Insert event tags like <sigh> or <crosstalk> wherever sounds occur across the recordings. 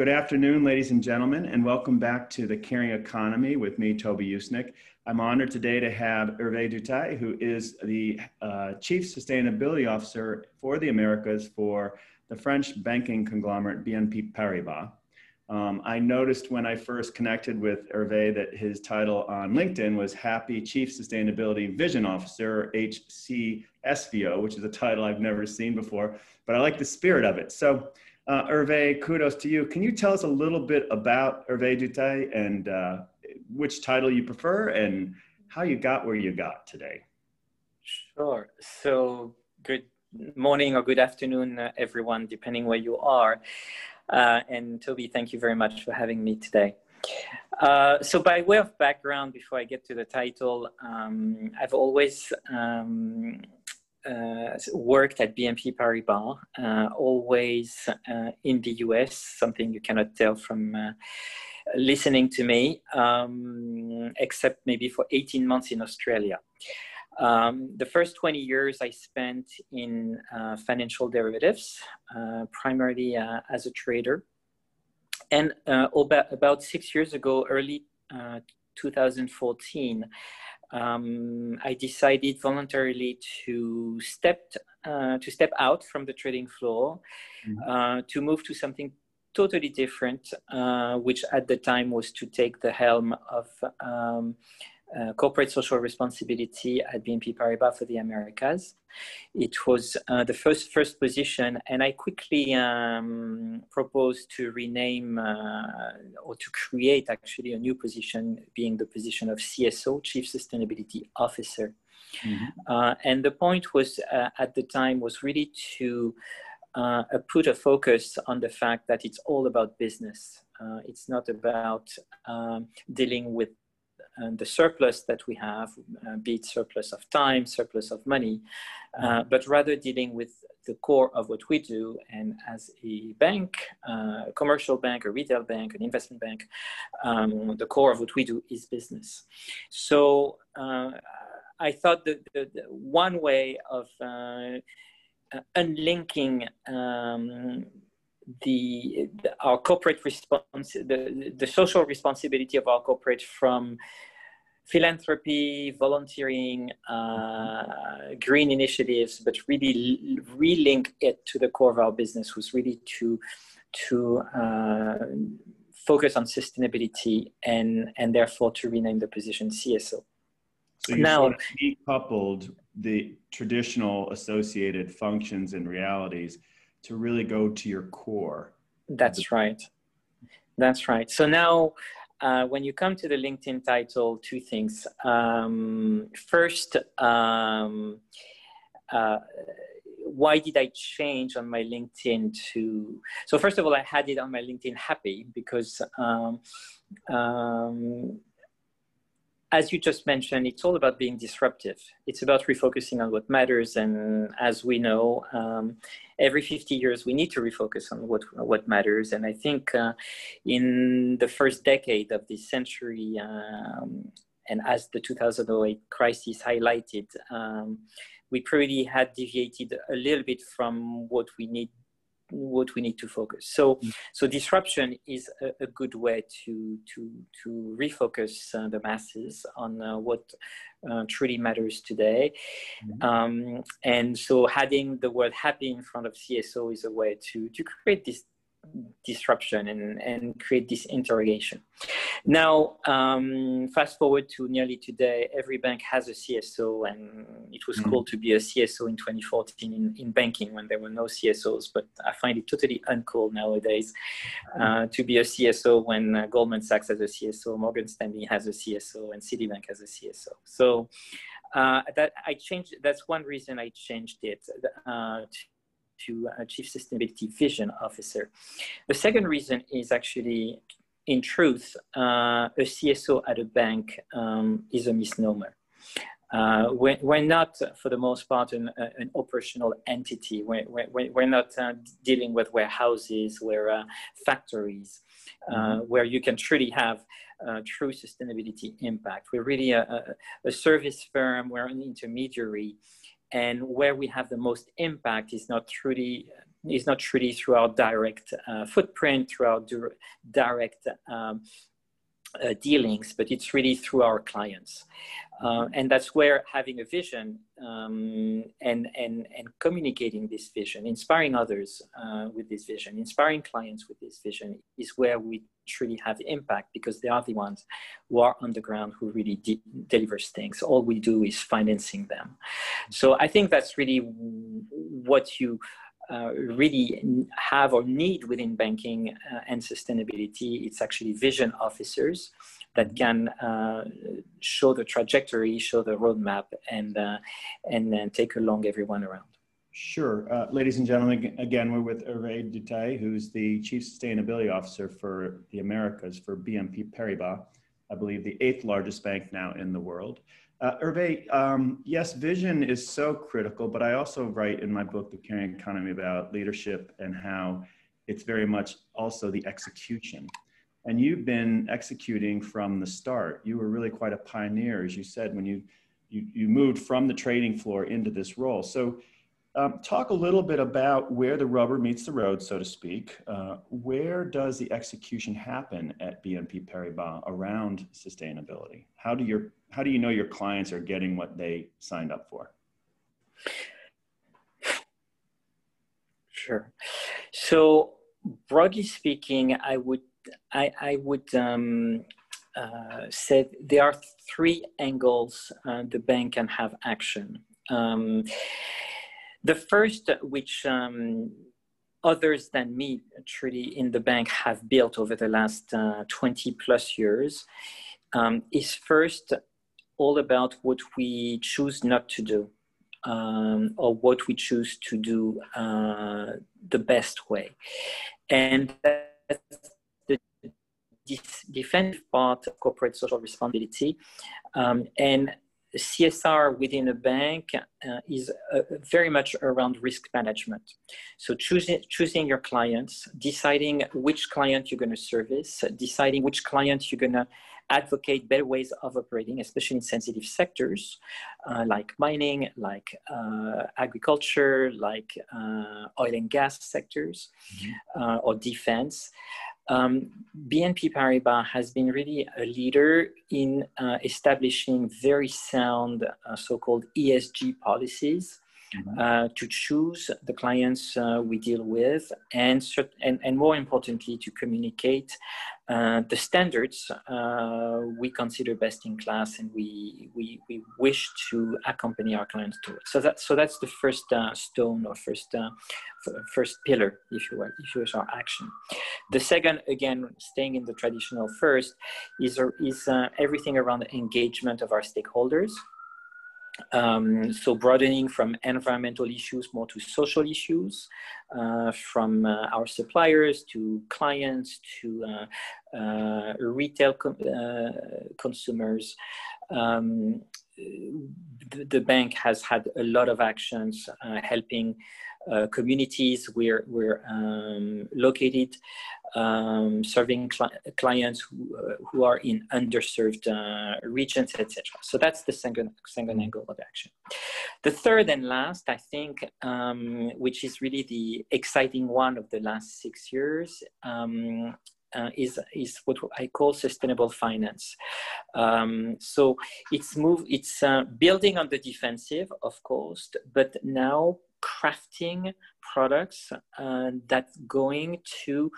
Good afternoon, ladies and gentlemen, and welcome back to the Caring Economy with me, Toby Usnik. I'm honored today to have Hervé Duteil, who is the uh, Chief Sustainability Officer for the Americas for the French banking conglomerate BNP Paribas. Um, I noticed when I first connected with Hervé that his title on LinkedIn was Happy Chief Sustainability Vision Officer, HCSVO, which is a title I've never seen before, but I like the spirit of it. So uh, Hervé, kudos to you. Can you tell us a little bit about Hervé Duteil and uh, which title you prefer and how you got where you got today? Sure. So, good morning or good afternoon, uh, everyone, depending where you are. Uh, and Toby, thank you very much for having me today. Uh, so by way of background, before I get to the title, um, I've always um, uh, worked at BNP Paribas, uh, always uh, in the US, something you cannot tell from uh, listening to me, um, except maybe for 18 months in Australia. Um, the first 20 years I spent in uh, financial derivatives, uh, primarily as a trader. And about, about six years ago, early 2014, um, I decided voluntarily to step uh, to step out from the trading floor mm-hmm. uh, to move to something totally different, uh, which at the time was to take the helm of um, uh, corporate social responsibility at BNP Paribas for the Americas. It was uh, the first first position, and I quickly um, proposed to rename uh, or to create actually a new position, being the position of CSO, Chief Sustainability Officer. Mm-hmm. Uh, and the point was uh, at the time was really to uh, put a focus on the fact that it's all about business. it's not about um, dealing with and the surplus that we have, uh, be it surplus of time, surplus of money, uh, but rather dealing with the core of what we do. And as a bank, uh, a commercial bank, a retail bank, an investment bank, um, the core of what we do is business. So uh, I thought that the, the one way of uh, unlinking um, the, the, our corporate response, the, the social responsibility of our corporate from philanthropy, volunteering, uh, green initiatives, but really relink it to the core of our business was really to to uh, focus on sustainability and and therefore to rename the position CSO. So you now, sort of decoupled the traditional associated functions and realities to really go to your core. That's right. That's right. So now, uh, when you come to the LinkedIn title, two things. Um, first, um, uh, why did I change on my LinkedIn to? So first of all, I had it on my LinkedIn happy because um, um as you just mentioned, it's all about being disruptive. It's about refocusing on what matters. And as we know, um, every 50 years, we need to refocus on what, what matters. And I think uh, in the first decade of this century, um, and as the 2008 crisis highlighted, um, we probably had deviated a little bit from what we need what we need to focus. So, mm. so disruption is a, a, good way to to to refocus uh, the masses on uh, what uh, truly matters today. Mm-hmm. Um, and so, adding the word happy in front of CSO is a way to to create this disruption and, and create this interrogation. Now, um, fast forward to nearly today, every bank has a CSO, and it was mm-hmm. cool to be a CSO in 2014 in, in banking when there were no CSOs, but I find it totally uncool nowadays uh, to be a CSO when uh, Goldman Sachs has a CSO, Morgan Stanley has a CSO, and Citibank has a CSO. So uh, that I changed. That's one reason I changed it uh, to a chief sustainability vision officer. The second reason is actually, in truth, uh, a CSO at a bank um, is a misnomer. Uh, we're, we're, not, for the most part, an, uh, an operational entity. We're, we're, we're not uh, dealing with warehouses, we're uh, factories, uh, mm-hmm. where you can truly have uh, true sustainability impact. We're really a, a, a, service firm, we're an intermediary, and where we have the most impact is not truly is not really through our direct uh, footprint, through our direct um, uh, dealings, but it's really through our clients. Uh, and that's where having a vision um, and, and, and communicating this vision, inspiring others uh, with this vision, inspiring clients with this vision is where we truly have impact because they are the ones who are on the ground who really de- delivers things. All we do is financing them. So I think that's really what you uh, really have or need within banking uh, and sustainability. It's actually vision officers that mm-hmm. can uh, show the trajectory, show the roadmap, and uh, and then take along everyone around. Sure. Uh, ladies and gentlemen, again, we're with Hervé Duteil, who's the Chief Sustainability Officer for the Americas for BNP Paribas, I believe the eighth largest bank now in the world. Uh, Hervé, um, yes, vision is so critical, but I also write in my book, The Caring Economy, about leadership and how it's very much also the execution. And you've been executing from the start. You were really quite a pioneer, as you said, when you, you, you moved from the trading floor into this role. So um, talk a little bit about where the rubber meets the road, so to speak. Uh, where does the execution happen at BNP Paribas around sustainability? How do your how do you know your clients are getting what they signed up for? Sure. So broadly speaking, I would I, I would um, uh, say there are three angles uh, the bank can have action. Um, the first, which um, others than me truly in the bank have built over the last uh, 20 plus years, um, is first all about what we choose not to do um, or what we choose to do uh, the best way. And that's the defensive part of corporate social responsibility. Um, and CSR within a bank uh, is uh, very much around risk management. So choosing, choosing your clients, deciding which client you're going to service, deciding which client you're going to advocate better ways of operating, especially in sensitive sectors uh, like mining, like uh, agriculture, like uh, oil and gas sectors, mm-hmm. Uh, or defense. Um, BNP Paribas has been really a leader in uh, establishing very sound uh, so-called ESG policies mm-hmm. uh, to choose the clients uh, we deal with and, and, and more importantly to communicate uh, the standards we consider best in class and we, we, we wish to accompany our clients to it. So, that, so that's the first stone or first, first pillar, if you will, if you wish, our action. The second, again, staying in the traditional first, is, is everything around the engagement of our stakeholders. Um, so broadening from environmental issues more to social issues, uh, from uh, our suppliers to clients to uh, uh retail uh, consumers. Um, the, bank has had a lot of actions uh, helping communities where we're um, located um, serving cl clients who, uh, who are in underserved uh, regions, etc. So that's the second, second mm-hmm. angle of action. The third and last, I think, um, which is really the exciting one of the last six years, um, uh, is is what I call sustainable finance. Um, so it's move it's uh, building on the defensive, of course, but now crafting products uh, that's going to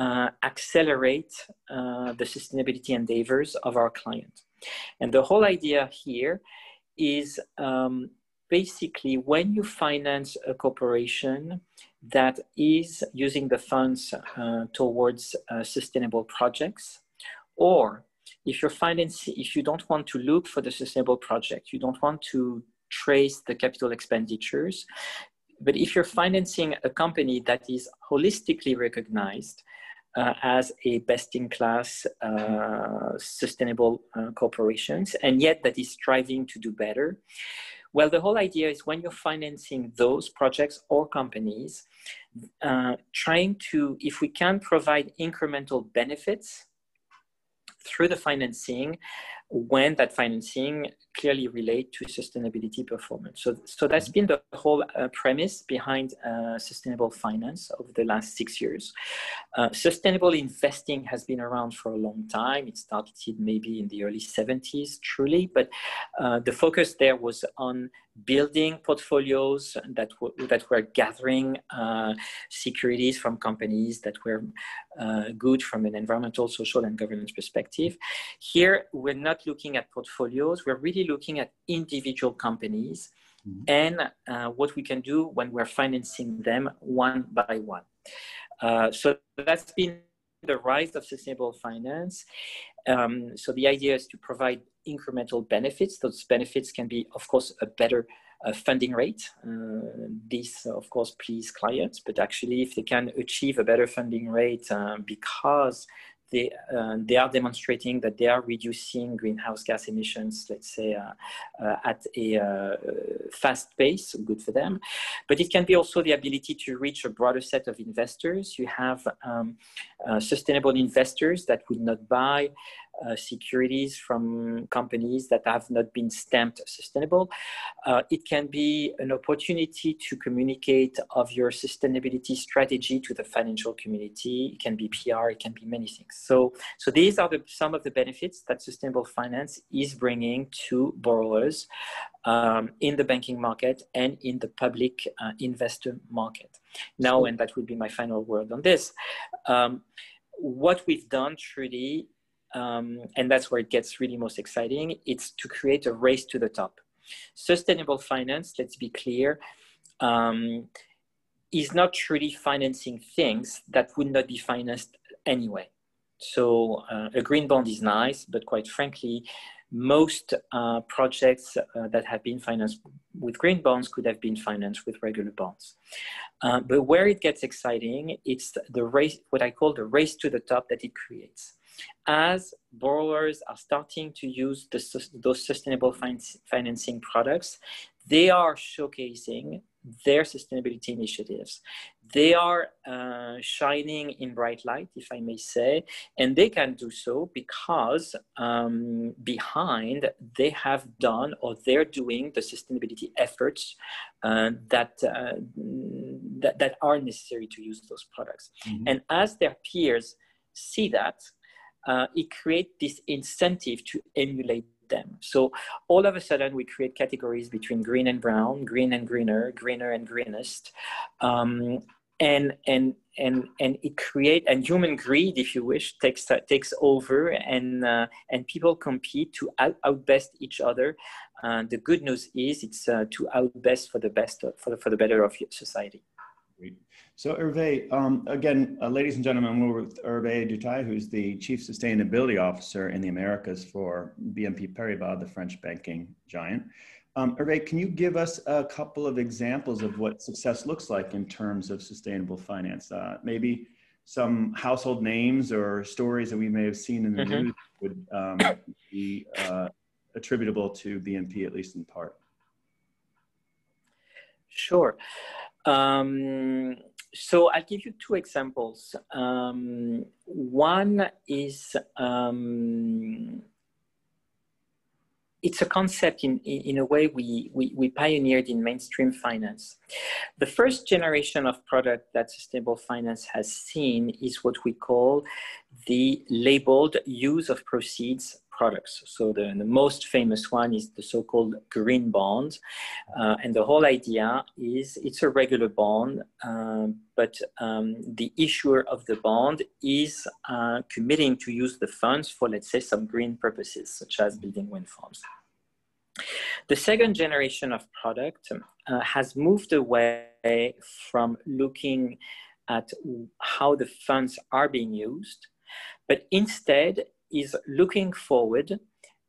uh, accelerate uh, the sustainability endeavors of our client. And the whole idea here is um, basically when you finance a corporation that is using the funds uh, towards uh, sustainable projects, or if you're financing, if you don't want to look for the sustainable project, you don't want to trace the capital expenditures, but if you're financing a company that is holistically recognized uh, as a best-in-class uh, sustainable uh, corporations, and yet that is striving to do better. Well, the whole idea is when you're financing those projects or companies, uh, trying to, if we can provide incremental benefits through the financing, when that financing clearly relate to sustainability performance. So, so that's been the whole uh, premise behind uh, sustainable finance over the last six years. Uh, sustainable investing has been around for a long time. It started maybe in the early 70s, truly, but uh, the focus there was on building portfolios that, that were gathering uh, securities from companies that were uh, good from an environmental, social, and governance perspective. Here, we're not looking at portfolios, we're really looking at individual companies mm-hmm. and uh, what we can do when we're financing them one by one. Uh, so that's been the rise of sustainable finance. Um, so the idea is to provide incremental benefits. Those benefits can be, of course, a better uh, funding rate. Uh, this, of course, please clients, but actually, if they can achieve a better funding rate uh, because they, uh, they are demonstrating that they are reducing greenhouse gas emissions, let's say, uh, uh, at a uh, fast pace, good for them. But it can be also the ability to reach a broader set of investors. You have um, uh, sustainable investors that would not buy uh, securities from companies that have not been stamped sustainable. Uh, it can be an opportunity to communicate of your sustainability strategy to the financial community. It can be PR, it can be many things. So, so these are the, some of the benefits that sustainable finance is bringing to borrowers um, in the banking market and in the public uh, investor market. Now, and that would be my final word on this. Um, what we've done truly um, and that's where it gets really most exciting, it's to create a race to the top. Sustainable finance, let's be clear, um, is not truly financing things that would not be financed anyway. So uh, a green bond is nice, but quite frankly, most uh, projects uh, that have been financed with green bonds could have been financed with regular bonds. Uh, but where it gets exciting, it's the race, what I call the race to the top that it creates as borrowers are starting to use the, those sustainable financing products, they are showcasing their sustainability initiatives. They are uh, shining in bright light, if I may say, and they can do so because um, behind they have done or they're doing the sustainability efforts uh, that, uh, that, that are necessary to use those products. Mm-hmm. And as their peers see that, uh, it creates this incentive to emulate them. So all of a sudden, we create categories between green and brown, green and greener, greener and greenest, um, and and and and it create and human greed, if you wish, takes uh, takes over, and uh, and people compete to out, outbest each other. Uh, the good news is it's uh, to outbest for the best for the, for the better of society. So Hervé, um, again, uh, ladies and gentlemen, we're with Hervé Duteil, who's the Chief Sustainability Officer in the Americas for BNP Paribas, the French banking giant. Um, Hervé, can you give us a couple of examples of what success looks like in terms of sustainable finance? Uh, maybe some household names or stories that we may have seen in the mm-hmm. news would um, be uh, attributable to BNP, at least in part. Sure. Um, so I'll give you two examples. Um, one is um, it's a concept in, in a way we, we, we, pioneered in mainstream finance. The first generation of product that sustainable finance has seen is what we call the labeled use of proceeds products. So the, the most famous one is the so-called green bond. Uh, and the whole idea is it's a regular bond, uh, but um, the issuer of the bond is uh, committing to use the funds for, let's say, some green purposes, such as building wind farms. The second generation of product uh, has moved away from looking at how the funds are being used, but instead is looking forward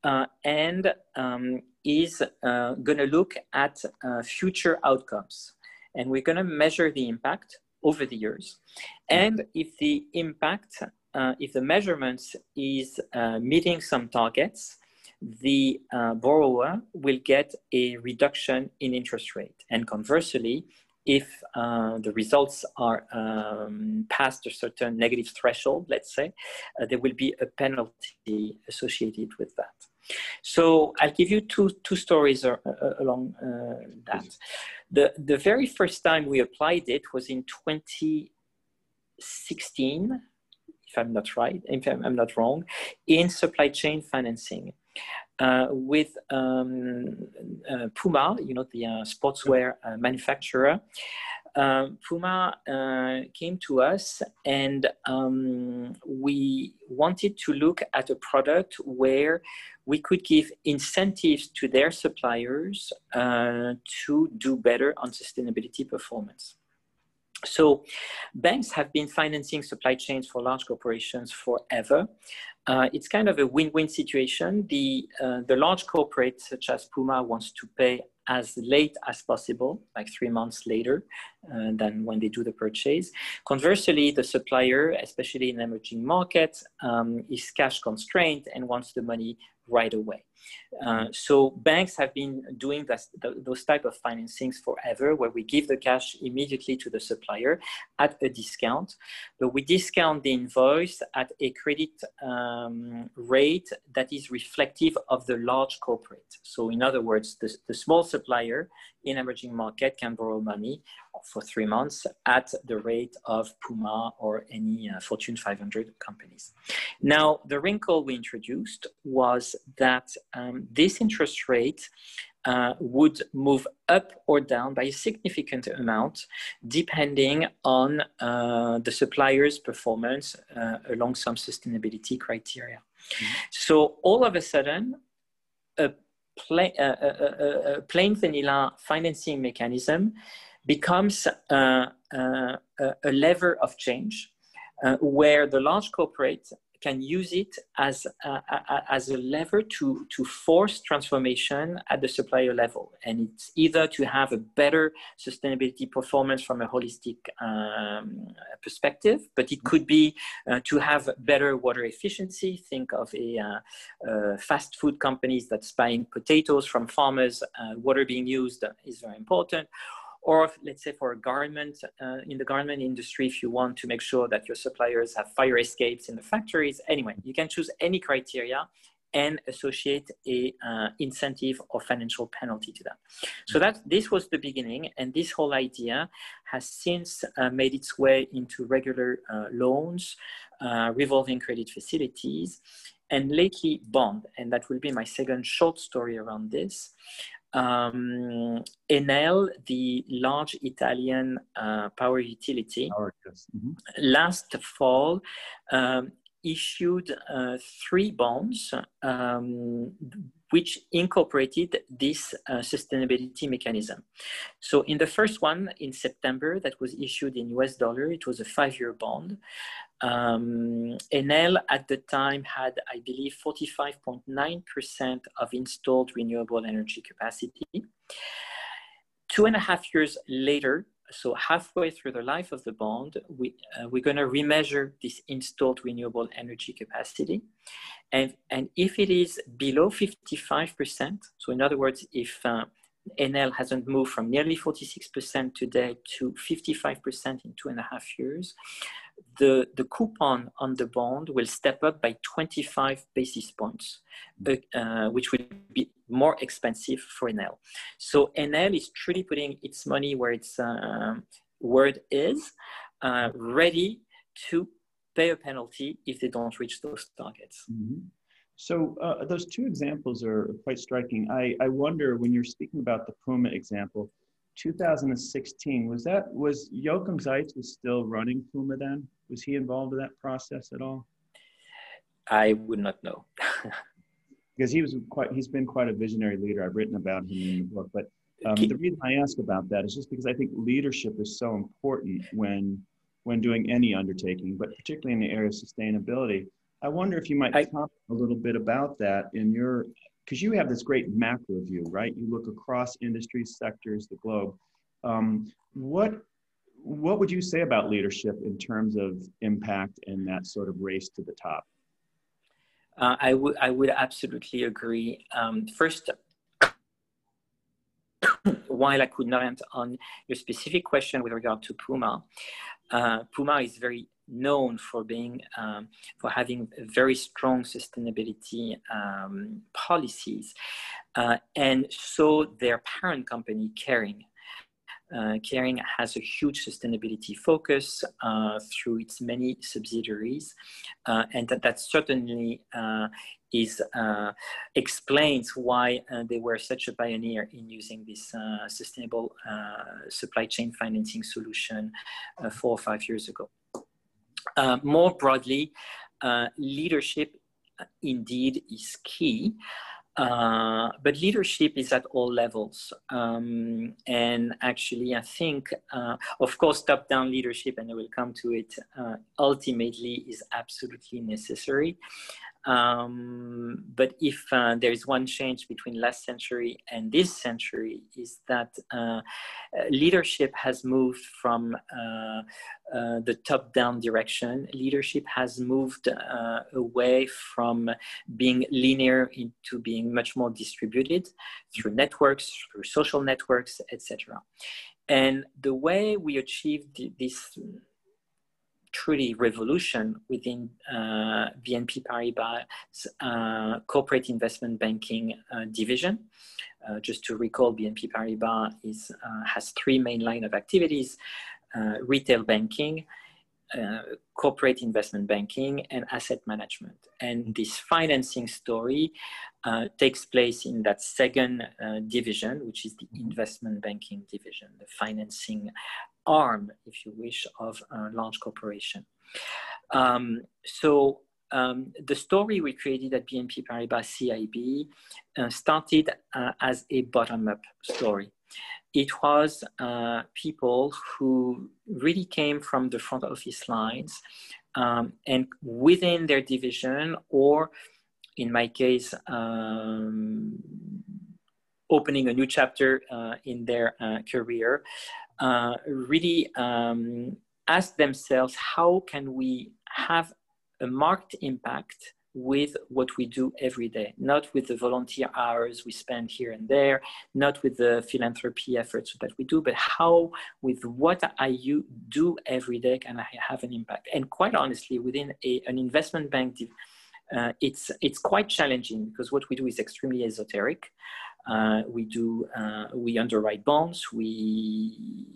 uh, and um, is uh, going to look at uh, future outcomes. And we're going to measure the impact over the years. And if the impact, uh, if the measurements is uh, meeting some targets, the uh, borrower will get a reduction in interest rate. And conversely, if uh, the results are um, past a certain negative threshold, let's say, uh, there will be a penalty associated with that. So I'll give you two, two stories uh, uh, along uh, that. The, the very first time we applied it was in 2016, if I'm not right, if I'm not wrong, in supply chain financing. Uh, with um, uh, Puma, you know, the uh, sportswear manufacturer, um, Puma uh, came to us and um, we wanted to look at a product where we could give incentives to their suppliers uh, to do better on sustainability performance. So banks have been financing supply chains for large corporations forever. Uh, it's kind of a win-win situation. The, uh, the large corporates such as Puma wants to pay as late as possible, like three months later uh, than when they do the purchase. Conversely, the supplier, especially in emerging markets, um, is cash constrained and wants the money right away. Uh, so banks have been doing this, those type of financings forever, where we give the cash immediately to the supplier at a discount, but we discount the invoice at a credit um, rate that is reflective of the large corporate. So in other words, the, the small supplier in emerging market can borrow money for three months at the rate of Puma or any uh, Fortune 500 companies. Now, the wrinkle we introduced was that um, this interest rate uh, would move up or down by a significant amount depending on uh, the supplier's performance uh, along some sustainability criteria. Mm-hmm. So all of a sudden, a, plain, a, a plain vanilla financing mechanism becomes uh, uh, a lever of change uh, where the large corporate can use it as a, as a lever to, to force transformation at the supplier level. And it's either to have a better sustainability performance from a holistic um, perspective, but it could be uh, to have better water efficiency. Think of a uh, uh, fast food companies that's buying potatoes from farmers, uh, water being used is very important or let's say for a garment, uh, in the garment industry, if you want to make sure that your suppliers have fire escapes in the factories, anyway, you can choose any criteria and associate a uh, incentive or financial penalty to that. So that this was the beginning, and this whole idea has since uh, made its way into regular uh, loans, uh, revolving credit facilities, and lately bond. And that will be my second short story around this um, Enel, the large Italian uh, power utility, power, yes. mm-hmm. last fall um, issued uh, three bonds um, which incorporated this uh, sustainability mechanism. So in the first one in September that was issued in US dollar, it was a five-year bond. Um, Enel at the time had, I believe, 45.9% of installed renewable energy capacity. Two and a half years later, so halfway through the life of the bond, we, uh, we're going to remeasure this installed renewable energy capacity. And, and if it is below 55%, so in other words, if uh, Enel hasn't moved from nearly 46% today to 55% in two and a half years, the, the coupon on the bond will step up by 25 basis points, uh, which will be more expensive for Enel. So Enel is truly putting its money where its uh, word is, uh, ready to pay a penalty if they don't reach those targets. Mm-hmm. So uh, those two examples are quite striking. I, I wonder when you're speaking about the Puma example, 2016 was that was Joachim Zeitz was still running Puma then? Was he involved in that process at all? I would not know. <laughs> because he was quite he's been quite a visionary leader. I've written about him in the book, but um, the reason I ask about that is just because I think leadership is so important when when doing any undertaking, but particularly in the area of sustainability. I wonder if you might I, talk a little bit about that in your because you have this great macro view, right? You look across industries, sectors, the globe. Um, what what would you say about leadership in terms of impact and that sort of race to the top? Uh, I would I would absolutely agree. Um, first, <coughs> while I could not answer on your specific question with regard to Puma, uh, Puma is very known for being um, for having very strong sustainability um, policies, uh, and so their parent company, Kering, uh, Kering has a huge sustainability focus uh, through its many subsidiaries, uh, and that, that certainly uh, is uh, explains why uh, they were such a pioneer in using this sustainable supply chain financing solution four or five years ago. more broadly, leadership indeed is key. Uh, but leadership is at all levels. Um, and actually, I think, uh, of course, top down leadership, and I will come to it, uh, ultimately is absolutely necessary. Um, but if uh, there is one change between last century and this century, is that uh, leadership has moved from uh, uh the top-down direction. Leadership has moved uh, away from being linear into being much more distributed through networks, through social networks, etc. And the way we achieve this truly revolution within uh, BNP Paribas' uh, corporate investment banking uh, division. Uh, just to recall, BNP Paribas is, uh, has three main line of activities, uh, retail banking, corporate investment banking, and asset management. And this financing story takes place in that second division, which is the investment banking division, the financing arm, if you wish, of a large corporation. Um, so um, the story we created at BNP Paribas CIB uh, started uh, as a bottom-up story. It was uh, people who really came from the front office lines um, and within their division or in my case, um, opening a new chapter uh, in their uh, career, uh, really um, ask themselves how can we have a marked impact with what we do every day, not with the volunteer hours we spend here and there, not with the philanthropy efforts that we do, but how, with what I do every day, can I have an impact? And quite honestly, within a, an investment bank, uh, it's, it's quite challenging because what we do is extremely esoteric. Uh, we do uh, we underwrite bonds, we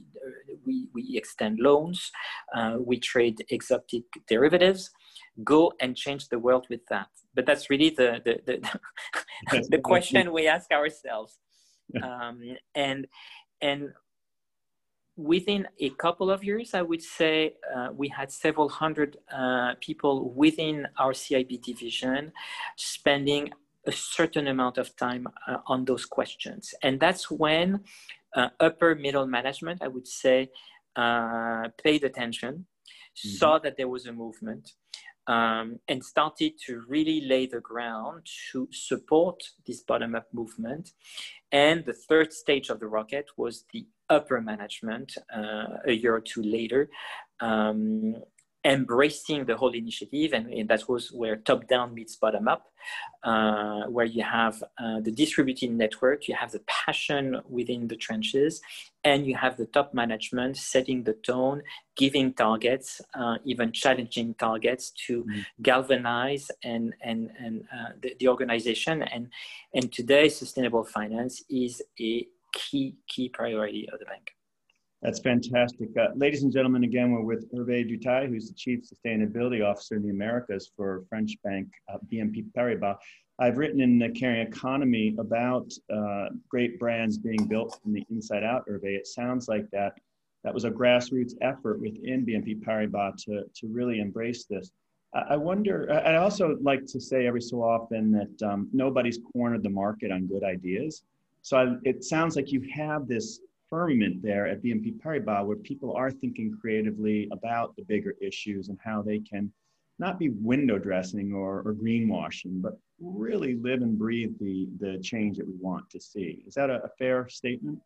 we, we extend loans, uh, we trade exotic derivatives. Go and change the world with that. But that's really the the the, <laughs> the question we ask ourselves. Um, and and within a couple of years, I would say uh, we had several hundred uh, people within our CIB division spending a certain amount of time uh, on those questions. And that's when uh, upper middle management, I would say, uh, paid attention, mm-hmm. saw that there was a movement, um, and started to really lay the ground to support this bottom up movement. And the third stage of the rocket was the upper management uh, a year or two later. Um, embracing the whole initiative, and, and that was where top down meets bottom up, uh, where you have uh, the distributed network, you have the passion within the trenches, and you have the top management setting the tone, giving targets, uh, even challenging targets to mm. galvanize and and and uh, the, the organization. And and today, sustainable finance is a key key priority of the bank. That's fantastic. Uh, ladies and gentlemen, again, we're with Hervé Duteil, who's the Chief Sustainability Officer in the Americas for French bank uh, BNP Paribas. I've written in the Caring Economy about uh, great brands being built from the inside out, Hervé. It sounds like that that was a grassroots effort within BNP Paribas to, to really embrace this. I wonder, I also like to say every so often that um, nobody's cornered the market on good ideas. So I, it sounds like you have this firmament there at BNP Paribas where people are thinking creatively about the bigger issues and how they can not be window dressing or, or greenwashing, but really live and breathe the, the change that we want to see. Is that a, a fair statement?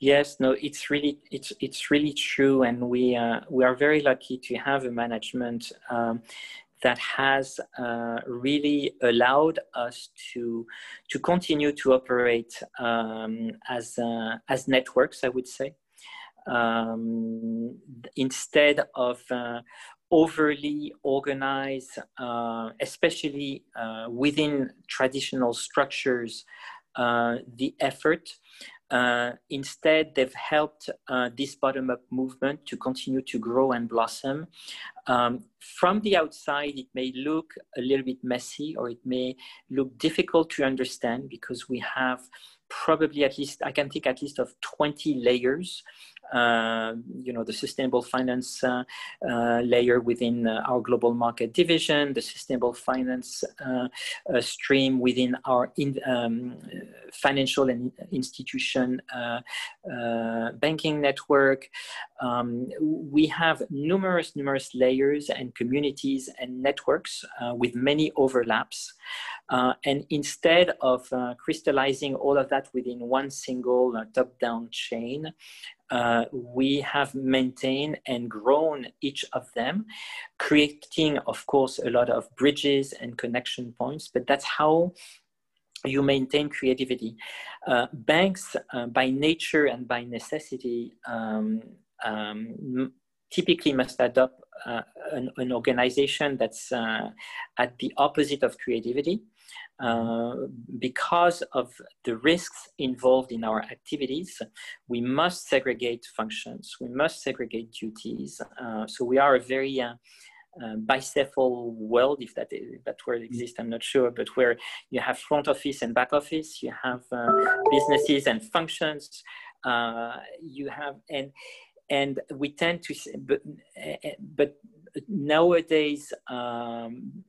Yes, no, it's really it's it's really true, and we uh, we are very lucky to have a management um, that has uh, really allowed us to to continue to operate um, as uh, as networks, I would say, um, instead of uh, overly organized, uh, especially uh, within traditional structures, uh, the effort. Uh, instead, they've helped uh, this bottom-up movement to continue to grow and blossom. Um, from the outside, it may look a little bit messy or it may look difficult to understand because we have probably at least, I can think at least of 20 layers you know, the sustainable finance uh, uh, layer within our global market division, the sustainable finance stream within our in, um, financial and institution banking network. Um, we have numerous, numerous layers and communities and networks with many overlaps. Uh, and instead of uh, crystallizing all of that within one single uh, top-down chain, uh, we have maintained and grown each of them, creating, of course, a lot of bridges and connection points, but that's how you maintain creativity. Uh, banks, uh, by nature and by necessity, um, um, typically must adopt uh, an, an, organization that's uh, at the opposite of creativity. Uh, because of the risks involved in our activities, we must segregate functions, we must segregate duties. Uh, so we are a very uh, uh, world, if that, if that word exists, I'm not sure, but where you have front office and back office, you have uh, businesses and functions, you have, and, and we tend to, but, but nowadays, um,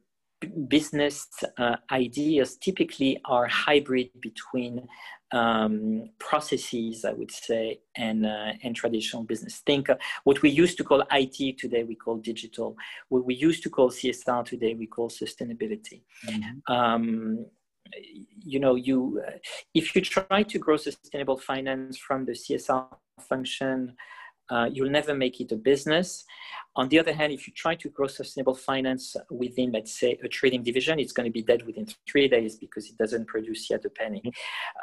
business uh, ideas typically are hybrid between um, processes, I would say, and, uh, and traditional business. Think uh, what we used to call IT today, we call digital. What we used to call CSR today, we call sustainability. Mm-hmm. Um, you know, you uh, if you try to grow sustainable finance from the CSR function, uh, you'll never make it a business. On the other hand, if you try to grow sustainable finance within, let's say, a trading division, it's going to be dead within three days because it doesn't produce yet a penny.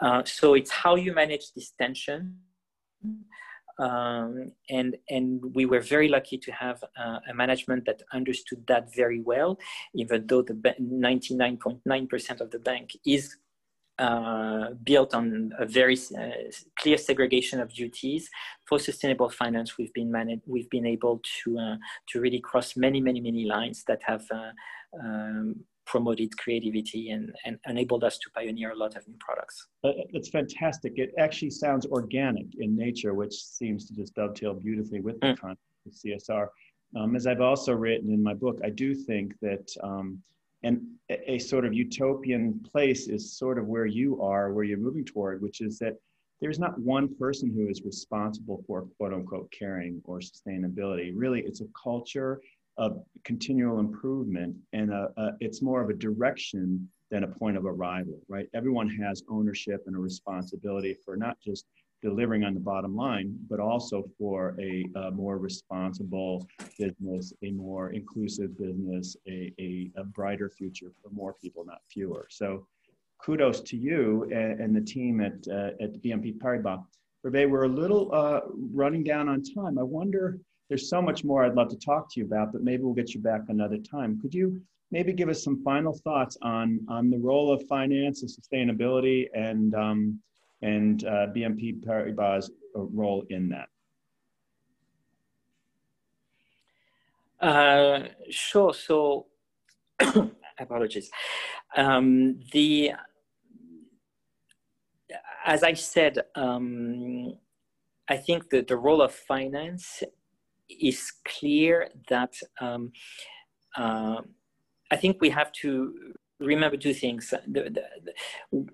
Uh, so it's how you manage this tension. Um, and and we were very lucky to have uh, a management that understood that very well, even though the 99.9% of the bank is uh, built on a very uh, clear segregation of duties. For sustainable finance we've been managed we've been able to uh, to really cross many many many lines that have uh, um, promoted creativity and, and enabled us to pioneer a lot of new products. That's fantastic. It actually sounds organic in nature which seems to just dovetail beautifully with the mm. concept of csr um, as i've also written in my book i do think that um, and a, a sort of utopian place is sort of where you are, where you're moving toward, which is that there's not one person who is responsible for quote unquote caring or sustainability. Really, it's a culture of continual improvement, and a, a, it's more of a direction than a point of arrival, right? Everyone has ownership and a responsibility for not just delivering on the bottom line, but also for a, a more responsible business, a more inclusive business, a, a, a, brighter future for more people, not fewer. So kudos to you and, and the team at, uh, at BNP Paribas. Hervé, we're a little uh, running down on time. I wonder, there's so much more I'd love to talk to you about, but maybe we'll get you back another time. Could you maybe give us some final thoughts on, on the role of finance and sustainability and um, and uh, BNP Paribas' role in that? Uh, sure. So, <coughs> apologies. Um, the as I said, um, I think that the role of finance is clear. That um, uh, I think we have to remember two things. The, the, the,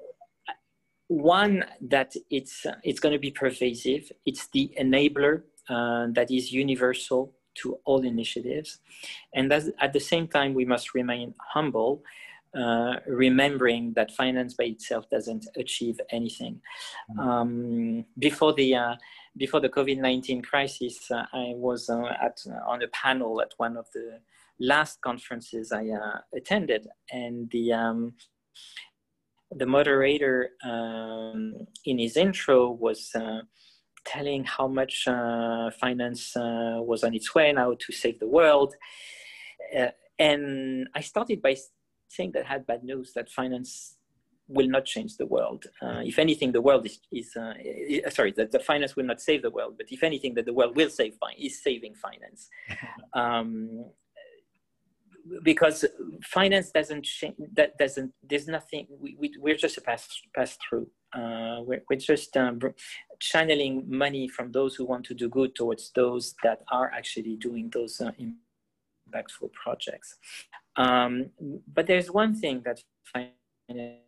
one that it's it's going to be pervasive. It's the enabler uh, that is universal to all initiatives. And at the same time we must remain humble uh, remembering that finance by itself doesn't achieve anything. Mm-hmm. um, before the uh, before the covid-19 crisis uh, i was uh, at on a panel at one of the last conferences i uh, attended. And the um, the moderator um, in his intro was uh, telling how much uh, finance uh, was on its way now to save the world. Uh, and I started by saying that I had bad news that finance will not change the world. Uh, if anything, the world is, is uh, sorry, that the finance will not save the world, but if anything, that the world will save is saving finance. <laughs> Um, because finance doesn't change, that doesn't, there's nothing, we, we, we're just a pass, pass through. Uh, we're, we're just um, channeling money from those who want to do good towards those that are actually doing those uh, impactful projects. Um, but there's one thing that finance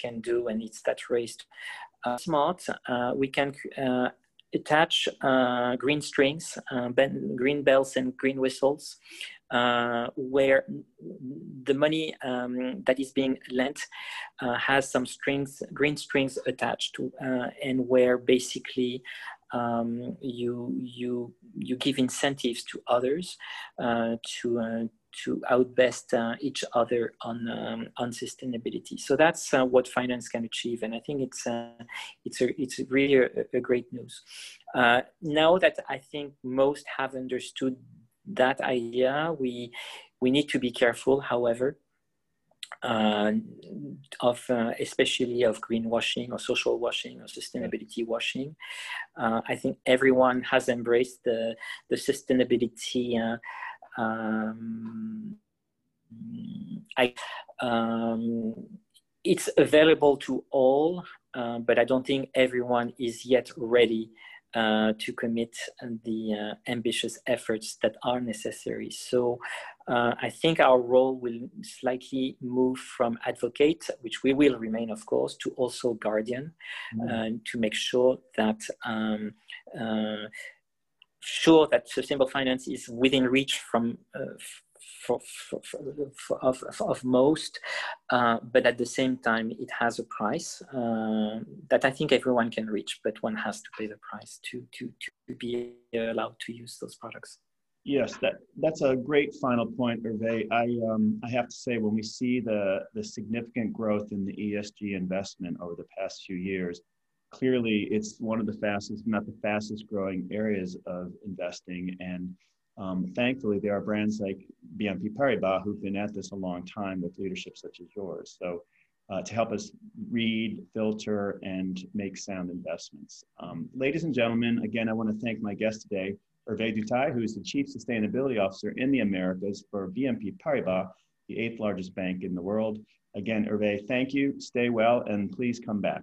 can do, and it's that raised uh, smart. Uh, we can uh, attach uh, green strings, green bells and green whistles, uh, where the money um, that is being lent has some strings, green strings attached to, and where basically um, you you you give incentives to others to to outbest uh, each other on um, on sustainability. So that's uh, what finance can achieve, and I think it's uh, it's a, it's really a, a great news. Uh, now that I think most have understood that idea, we we need to be careful, however. Uh, of uh, especially of greenwashing or social washing or sustainability washing, I think everyone has embraced the the sustainability um, I, um, it's available to all, uh, but I don't think everyone is yet ready uh, to commit the uh, ambitious efforts that are necessary. So uh, I think our role will slightly move from advocate, which we will remain, of course, to also guardian, mm. to make sure that um, uh, sure that sustainable finance is within reach from uh, for, for, for, of, of most, uh, but at the same time, it has a price uh, that I think everyone can reach, but one has to pay the price to, to, to be allowed to use those products. Yes, that, that's a great final point, Hervé. I, um, I have to say, when we see the, the significant growth in the ESG investment over the past few years, clearly it's one of the fastest, not the fastest growing areas of investing. And um, thankfully, there are brands like BNP Paribas who've been at this a long time with leadership such as yours. So, uh, to help us read, filter, and make sound investments. Um, ladies and gentlemen, again, I want to thank my guest today, Hervé Duteil, who is the Chief Sustainability Officer in the Americas for BNP Paribas, the eighth largest bank in the world. Again, Hervé, thank you, stay well, and please come back.